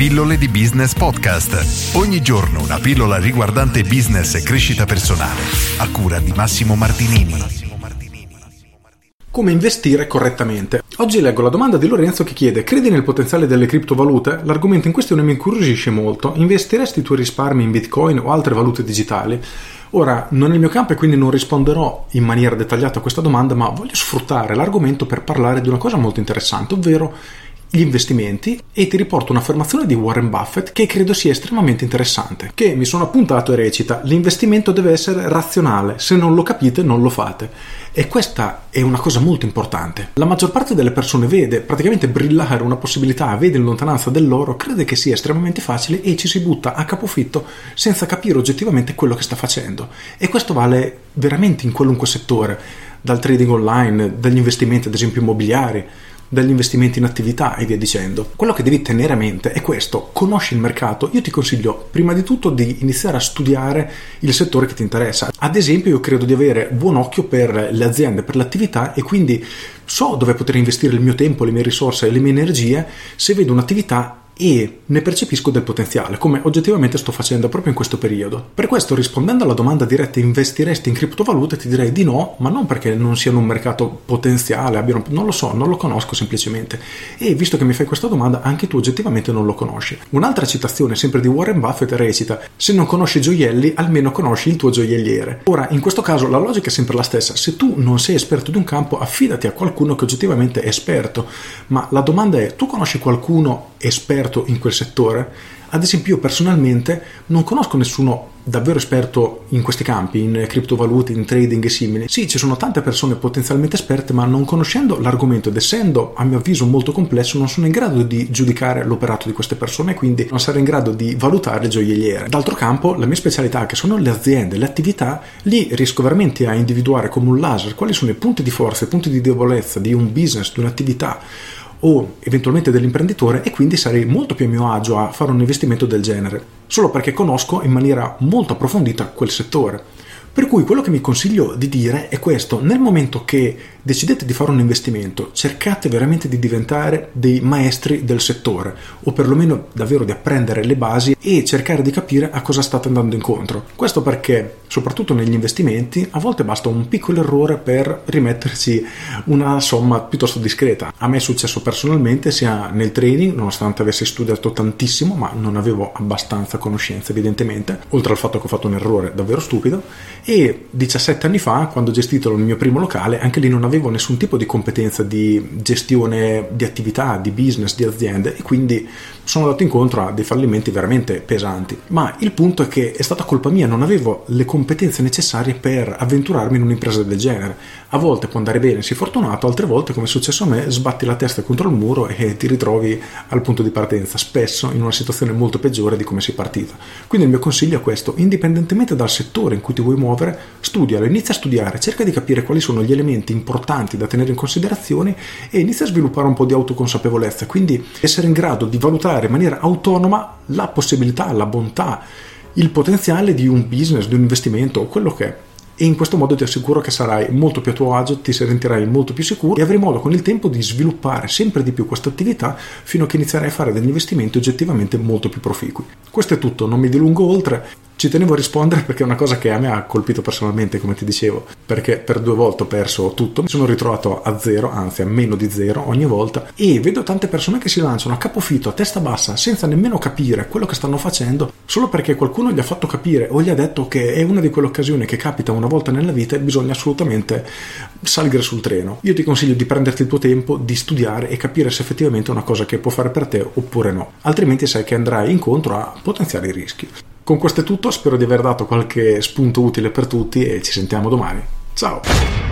Pillole di Business Podcast. Ogni giorno una pillola riguardante business e crescita personale. A cura di Massimo Martinini. Come investire correttamente? Oggi leggo la domanda di Lorenzo che chiede: Credi nel potenziale delle criptovalute? L'argomento in questione mi incuriosisce molto. Investiresti i tuoi risparmi in bitcoin o altre valute digitali? Ora, non è il mio campo e quindi non risponderò in maniera dettagliata a questa domanda, ma voglio sfruttare l'argomento per parlare di una cosa molto interessante, ovvero gli investimenti e ti riporto un'affermazione di Warren Buffett che credo sia estremamente interessante, che mi sono appuntato e recita l'investimento deve essere razionale, se non lo capite non lo fate. E questa è una cosa molto importante. La maggior parte delle persone vede praticamente brillare una possibilità, vede in lontananza dell'oro, crede che sia estremamente facile e ci si butta a capofitto senza capire oggettivamente quello che sta facendo. E questo vale veramente in qualunque settore, dal trading online, dagli investimenti ad esempio immobiliari dagli investimenti in attività e via dicendo. Quello che devi tenere a mente è questo, conosci il mercato, io ti consiglio prima di tutto di iniziare a studiare il settore che ti interessa. Ad esempio io credo di avere buon occhio per le aziende, per l'attività e quindi so dove poter investire il mio tempo, le mie risorse e le mie energie se vedo un'attività e ne percepisco del potenziale, come oggettivamente sto facendo proprio in questo periodo. Per questo, rispondendo alla domanda diretta investiresti in criptovalute, ti direi di no, ma non perché non siano un mercato potenziale, abbiano, non lo so, non lo conosco semplicemente. E visto che mi fai questa domanda, anche tu oggettivamente non lo conosci. Un'altra citazione, sempre di Warren Buffett, recita: Se non conosci gioielli, almeno conosci il tuo gioielliere. Ora, in questo caso, la logica è sempre la stessa. Se tu non sei esperto di un campo, affidati a qualcuno che oggettivamente è esperto. Ma la domanda è: tu conosci qualcuno esperto? in quel settore. Ad esempio, io personalmente non conosco nessuno davvero esperto in questi campi, in criptovalute, in trading e simili. Sì, ci sono tante persone potenzialmente esperte, ma non conoscendo l'argomento ed essendo a mio avviso molto complesso, non sono in grado di giudicare l'operato di queste persone, quindi non sarò in grado di valutare le gioielliere. D'altro campo, la mia specialità, che sono le aziende, le attività, lì riesco veramente a individuare come un laser quali sono i punti di forza, i punti di debolezza di un business, di un'attività o eventualmente dell'imprenditore e quindi sarei molto più a mio agio a fare un investimento del genere, solo perché conosco in maniera molto approfondita quel settore. Per cui quello che mi consiglio di dire è questo, nel momento che decidete di fare un investimento, cercate veramente di diventare dei maestri del settore o perlomeno davvero di apprendere le basi e cercare di capire a cosa state andando incontro. Questo perché, soprattutto negli investimenti, a volte basta un piccolo errore per rimetterci una somma piuttosto discreta. A me è successo personalmente sia nel trading, nonostante avessi studiato tantissimo, ma non avevo abbastanza conoscenza evidentemente, oltre al fatto che ho fatto un errore davvero stupido e 17 anni fa, quando ho gestito il mio primo locale, anche lì non avevo nessun tipo di competenza di gestione di attività, di business, di aziende e quindi sono andato incontro a dei fallimenti veramente pesanti. Ma il punto è che è stata colpa mia, non avevo le competenze necessarie per avventurarmi in un'impresa del genere. A volte può andare bene, sei fortunato, altre volte, come è successo a me, sbatti la testa contro il muro e ti ritrovi al punto di partenza, spesso in una situazione molto peggiore di come sei partita. Quindi il mio consiglio è questo, indipendentemente dal settore in cui ti vuoi muovere, studialo, inizia a studiare, cerca di capire quali sono gli elementi importanti da tenere in considerazione e inizia a sviluppare un po' di autoconsapevolezza, quindi essere in grado di valutare in maniera autonoma la possibilità, la bontà, il potenziale di un business, di un investimento o quello che è. E in questo modo ti assicuro che sarai molto più a tuo agio, ti sentirai molto più sicuro e avrai modo con il tempo di sviluppare sempre di più questa attività fino a che inizierai a fare degli investimenti oggettivamente molto più proficui. Questo è tutto, non mi dilungo oltre. Ci tenevo a rispondere perché è una cosa che a me ha colpito personalmente, come ti dicevo, perché per due volte ho perso tutto, mi sono ritrovato a zero, anzi a meno di zero ogni volta e vedo tante persone che si lanciano a capofitto, a testa bassa, senza nemmeno capire quello che stanno facendo, solo perché qualcuno gli ha fatto capire o gli ha detto che è una di quelle occasioni che capita una volta nella vita e bisogna assolutamente salire sul treno. Io ti consiglio di prenderti il tuo tempo, di studiare e capire se effettivamente è una cosa che può fare per te oppure no, altrimenti sai che andrai incontro a potenziali rischi. Con questo è tutto, spero di aver dato qualche spunto utile per tutti e ci sentiamo domani. Ciao!